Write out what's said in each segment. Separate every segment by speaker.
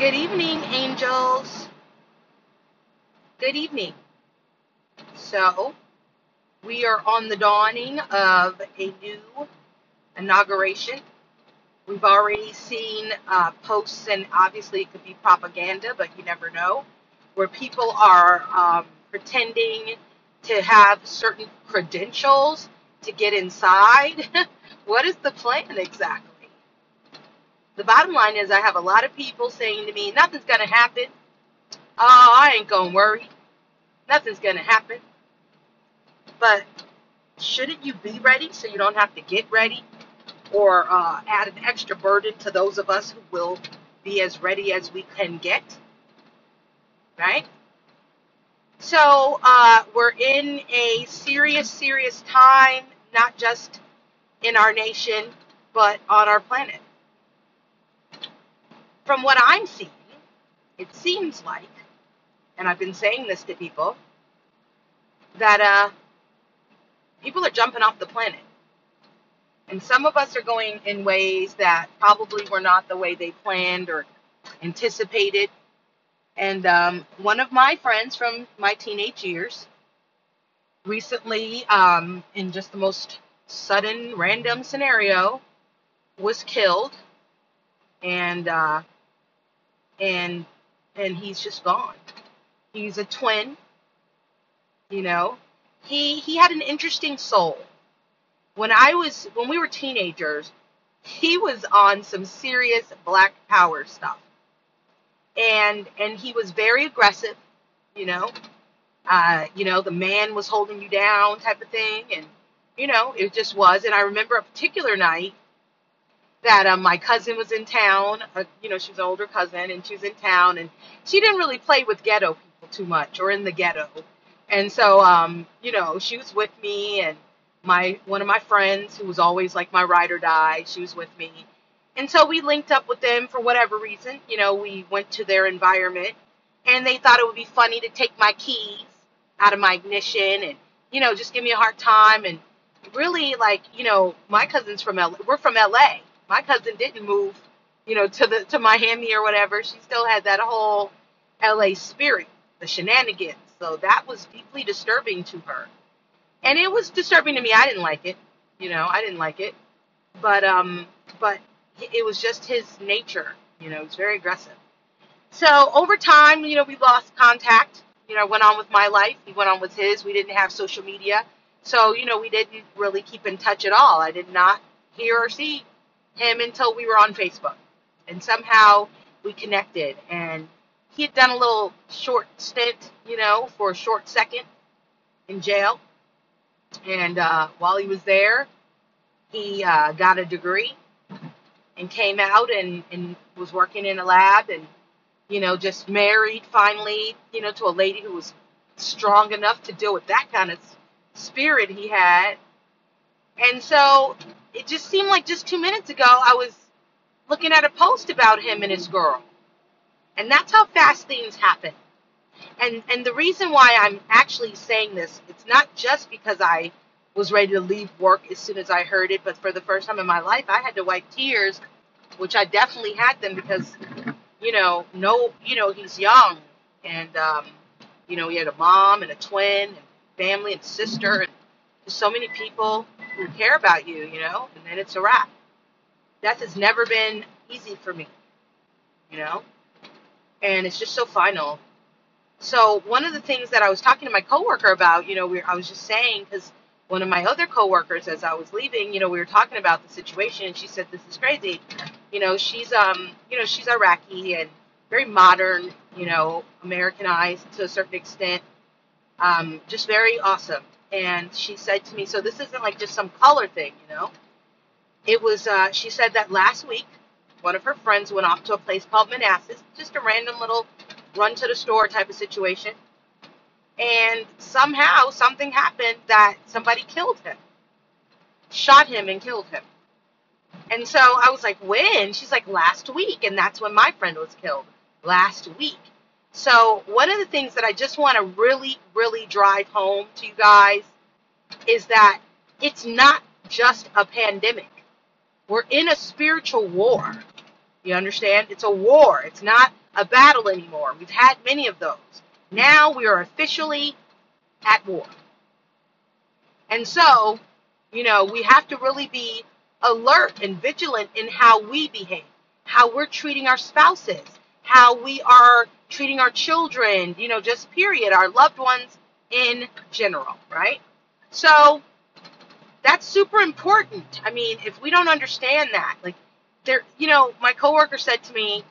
Speaker 1: Good evening, angels. Good evening. So, we are on the dawning of a new inauguration. We've already seen uh, posts, and obviously it could be propaganda, but you never know, where people are um, pretending to have certain credentials to get inside. what is the plan exactly? The bottom line is, I have a lot of people saying to me, nothing's going to happen. Oh, I ain't going to worry. Nothing's going to happen. But shouldn't you be ready so you don't have to get ready or uh, add an extra burden to those of us who will be as ready as we can get? Right? So uh, we're in a serious, serious time, not just in our nation, but on our planet from what I'm seeing, it seems like, and I've been saying this to people, that uh, people are jumping off the planet. And some of us are going in ways that probably were not the way they planned or anticipated. And um, one of my friends from my teenage years recently, um, in just the most sudden, random scenario, was killed. And uh, and and he's just gone. He's a twin, you know. He he had an interesting soul. When I was when we were teenagers, he was on some serious black power stuff. And and he was very aggressive, you know. Uh, you know, the man was holding you down type of thing and you know, it just was. And I remember a particular night that um, my cousin was in town. Uh, you know, she's an older cousin, and she was in town, and she didn't really play with ghetto people too much, or in the ghetto. And so, um, you know, she was with me, and my one of my friends, who was always like my ride or die, she was with me. And so we linked up with them for whatever reason. You know, we went to their environment, and they thought it would be funny to take my keys out of my ignition and, you know, just give me a hard time. And really, like, you know, my cousin's from LA. We're from LA my cousin didn't move, you know, to the to Miami or whatever. She still had that whole LA spirit, the shenanigans. So that was deeply disturbing to her. And it was disturbing to me. I didn't like it. You know, I didn't like it. But um but it was just his nature, you know, he's very aggressive. So over time, you know, we lost contact. You know, I went on with my life. He went on with his. We didn't have social media. So, you know, we didn't really keep in touch at all. I did not hear or see him until we were on Facebook. And somehow we connected. And he had done a little short stint, you know, for a short second in jail. And uh, while he was there, he uh, got a degree and came out and, and was working in a lab and, you know, just married finally, you know, to a lady who was strong enough to deal with that kind of spirit he had. And so it just seemed like just two minutes ago I was looking at a post about him and his girl. And that's how fast things happen. And and the reason why I'm actually saying this, it's not just because I was ready to leave work as soon as I heard it, but for the first time in my life I had to wipe tears, which I definitely had them because, you know, no you know, he's young and um, you know, he had a mom and a twin and family and sister and so many people care about you, you know, and then it's a wrap. Death has never been easy for me, you know, and it's just so final. So one of the things that I was talking to my coworker about, you know, we, I was just saying because one of my other coworkers, as I was leaving, you know, we were talking about the situation, and she said, "This is crazy." You know, she's um, you know, she's Iraqi and very modern, you know, Americanized to a certain extent, um, just very awesome and she said to me, so this isn't like just some color thing, you know. It was. Uh, she said that last week, one of her friends went off to a place called Manassas, just a random little run to the store type of situation, and somehow something happened that somebody killed him, shot him and killed him. And so I was like, when? She's like, last week, and that's when my friend was killed last week. So, one of the things that I just want to really, really drive home to you guys is that it's not just a pandemic. We're in a spiritual war. You understand? It's a war. It's not a battle anymore. We've had many of those. Now we are officially at war. And so, you know, we have to really be alert and vigilant in how we behave, how we're treating our spouses, how we are treating our children, you know, just period, our loved ones in general, right? So that's super important. I mean, if we don't understand that, like, there, you know, my coworker said to me,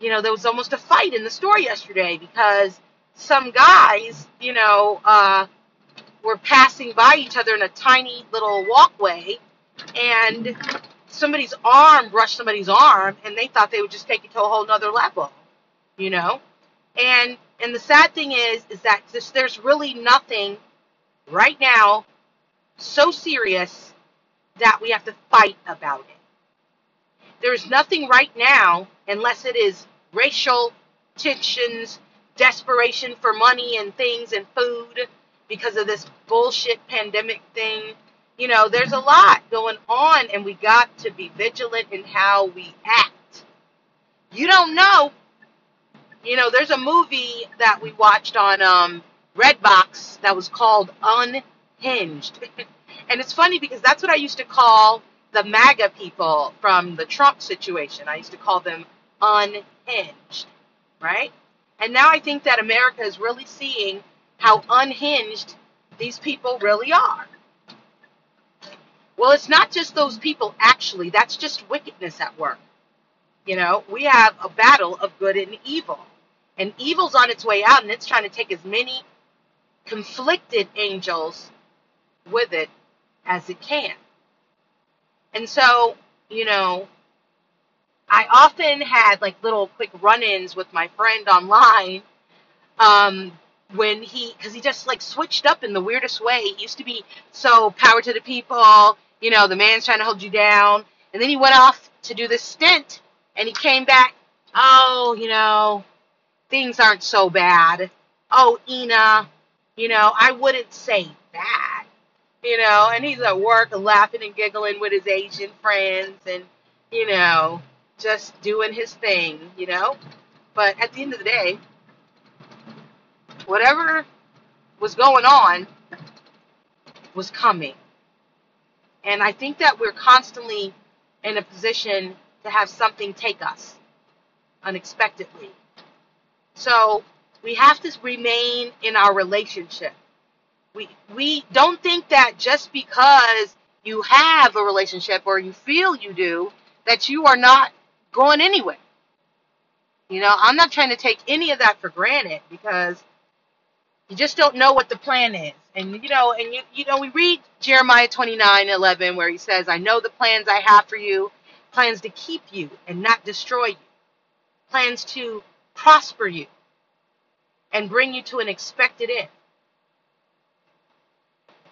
Speaker 1: you know, there was almost a fight in the store yesterday because some guys, you know, uh, were passing by each other in a tiny little walkway, and somebody's arm brushed somebody's arm, and they thought they would just take it to a whole nother level, you know. And and the sad thing is, is that this, there's really nothing right now so serious that we have to fight about it. There is nothing right now, unless it is racial tensions, desperation for money and things and food because of this bullshit pandemic thing. You know, there's a lot going on, and we got to be vigilant in how we act. You don't know. You know, there's a movie that we watched on um, Redbox that was called Unhinged. and it's funny because that's what I used to call the MAGA people from the Trump situation. I used to call them unhinged, right? And now I think that America is really seeing how unhinged these people really are. Well, it's not just those people, actually, that's just wickedness at work. You know, we have a battle of good and evil. And evil's on its way out, and it's trying to take as many conflicted angels with it as it can. And so, you know, I often had like little quick run ins with my friend online um, when he because he just like switched up in the weirdest way. He used to be so power to the people, you know, the man's trying to hold you down, and then he went off to do this stint, and he came back. Oh, you know, things aren't so bad. Oh, Ina, you know, I wouldn't say that, you know. And he's at work laughing and giggling with his Asian friends, and you know, just doing his thing, you know. But at the end of the day, whatever was going on was coming. And I think that we're constantly in a position to have something take us unexpectedly. So we have to remain in our relationship. We, we don't think that just because you have a relationship or you feel you do, that you are not going anywhere. You know, I'm not trying to take any of that for granted because you just don't know what the plan is. And you know, and you you know, we read Jeremiah 29:11 where he says, "I know the plans I have for you, plans to keep you and not destroy you. Plans to prosper you and bring you to an expected end."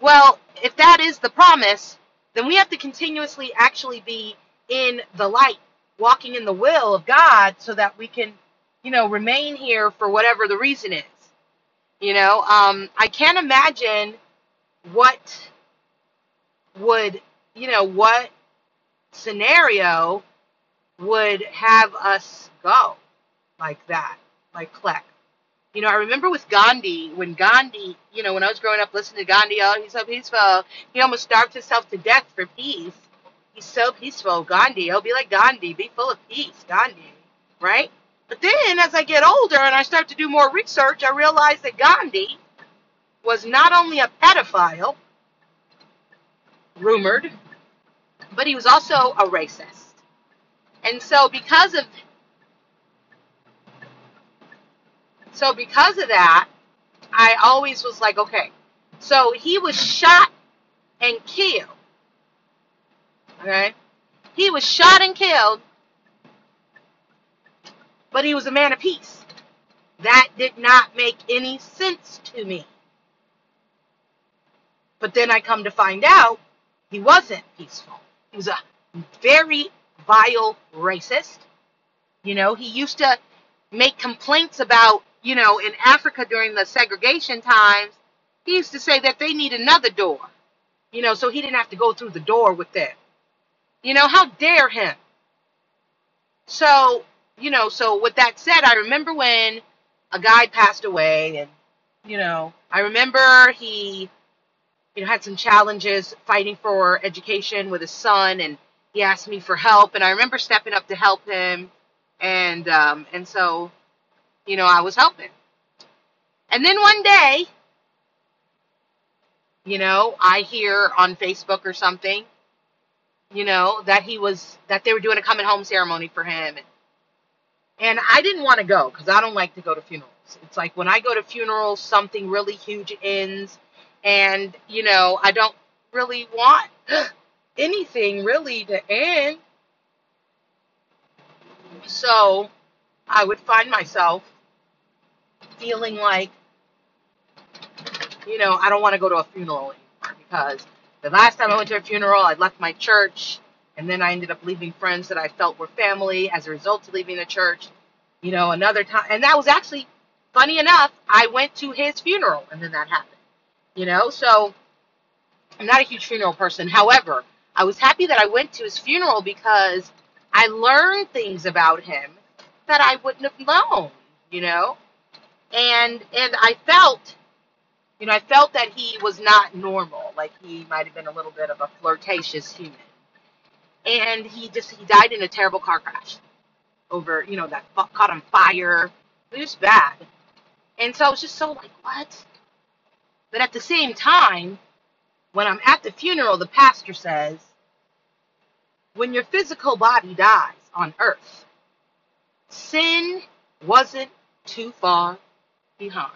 Speaker 1: Well, if that is the promise, then we have to continuously actually be in the light, walking in the will of God so that we can, you know, remain here for whatever the reason is. You know, um, I can't imagine what would, you know, what scenario would have us go like that, like Kleck. You know, I remember with Gandhi, when Gandhi, you know, when I was growing up listening to Gandhi, oh, he's so peaceful. He almost starved himself to death for peace. He's so peaceful. Gandhi, oh, be like Gandhi. Be full of peace. Gandhi, right? But then as I get older and I start to do more research, I realize that Gandhi was not only a pedophile, rumored, but he was also a racist. And so because of so because of that, I always was like, okay. So he was shot and killed. Okay? He was shot and killed but he was a man of peace. That did not make any sense to me. But then I come to find out he wasn't peaceful. He was a very vile racist. You know, he used to make complaints about, you know, in Africa during the segregation times, he used to say that they need another door. You know, so he didn't have to go through the door with them. You know, how dare him? So you know, so with that said, I remember when a guy passed away, and you know, I remember he, you know, had some challenges fighting for education with his son, and he asked me for help, and I remember stepping up to help him, and um, and so, you know, I was helping. And then one day, you know, I hear on Facebook or something, you know, that he was that they were doing a coming home ceremony for him. And, and I didn't want to go because I don't like to go to funerals. It's like when I go to funerals, something really huge ends, and you know, I don't really want anything really to end. So I would find myself feeling like you know, I don't want to go to a funeral anymore because the last time I went to a funeral, I left my church and then I ended up leaving friends that I felt were family as a result of leaving the church. You know, another time, and that was actually funny enough, I went to his funeral and then that happened. You know, so I'm not a huge funeral person. However, I was happy that I went to his funeral because I learned things about him that I wouldn't have known, you know? And and I felt you know, I felt that he was not normal. Like he might have been a little bit of a flirtatious human. And he just he died in a terrible car crash over, you know, that caught on fire. It was bad. And so I was just so like, what? But at the same time, when I'm at the funeral, the pastor says, when your physical body dies on earth, sin wasn't too far behind.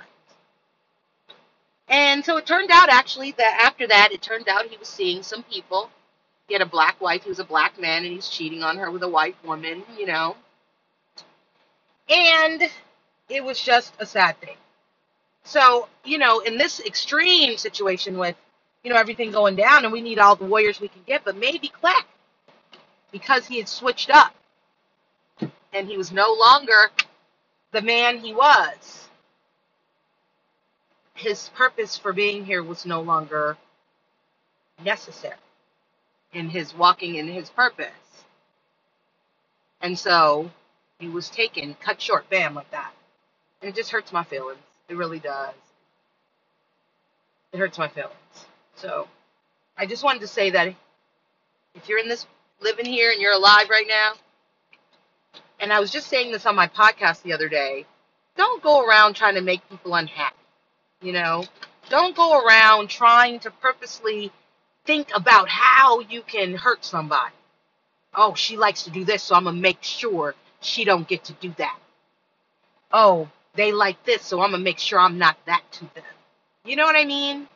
Speaker 1: And so it turned out actually that after that, it turned out he was seeing some people. He had a black wife, was a black man, and he's cheating on her with a white woman, you know. And it was just a sad thing. So, you know, in this extreme situation with, you know, everything going down and we need all the warriors we can get, but maybe Kleck, because he had switched up and he was no longer the man he was his purpose for being here was no longer necessary in his walking in his purpose. And so he was taken, cut short, bam, like that. And it just hurts my feelings. It really does. It hurts my feelings. So I just wanted to say that if you're in this, living here and you're alive right now, and I was just saying this on my podcast the other day, don't go around trying to make people unhappy. You know, don't go around trying to purposely think about how you can hurt somebody. Oh, she likes to do this, so I'm gonna make sure she don't get to do that. Oh, they like this, so I'm gonna make sure I'm not that to them. You know what I mean?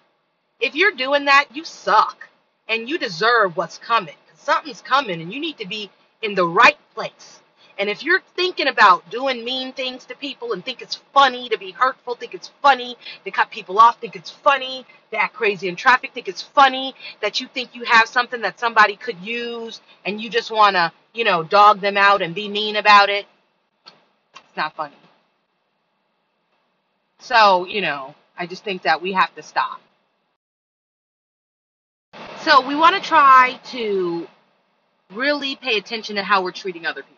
Speaker 1: If you're doing that, you suck, and you deserve what's coming. Something's coming, and you need to be in the right place and if you're thinking about doing mean things to people and think it's funny to be hurtful, think it's funny to cut people off, think it's funny to act crazy in traffic, think it's funny that you think you have something that somebody could use and you just want to, you know, dog them out and be mean about it, it's not funny. So, you know, I just think that we have to stop. So we want to try to really pay attention to how we're treating other people.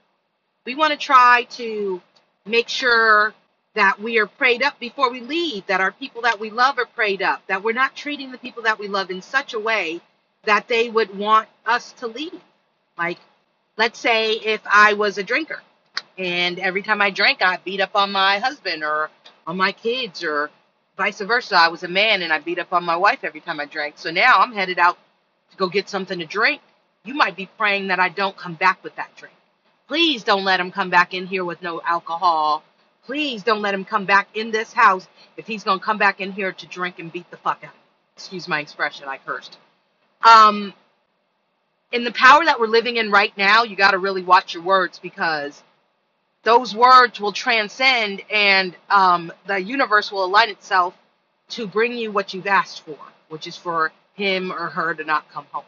Speaker 1: We want to try to make sure that we are prayed up before we leave, that our people that we love are prayed up, that we're not treating the people that we love in such a way that they would want us to leave. Like, let's say if I was a drinker and every time I drank, I beat up on my husband or on my kids or vice versa. I was a man and I beat up on my wife every time I drank. So now I'm headed out to go get something to drink. You might be praying that I don't come back with that drink. Please don't let him come back in here with no alcohol. Please don't let him come back in this house if he's going to come back in here to drink and beat the fuck out. Excuse my expression, I cursed. Um, in the power that we're living in right now, you got to really watch your words because those words will transcend and um, the universe will align itself to bring you what you've asked for, which is for him or her to not come home.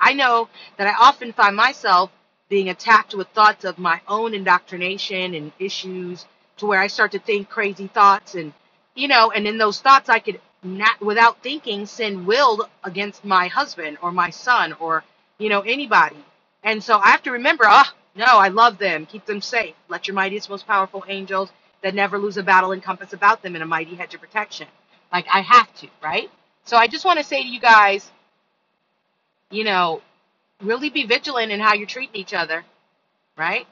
Speaker 1: I know that I often find myself being attacked with thoughts of my own indoctrination and issues to where I start to think crazy thoughts and you know and in those thoughts I could not without thinking sin will against my husband or my son or you know anybody. And so I have to remember oh no I love them. Keep them safe. Let your mightiest most powerful angels that never lose a battle encompass about them in a mighty hedge of protection. Like I have to right? So I just want to say to you guys you know really be vigilant in how you're treating each other, right?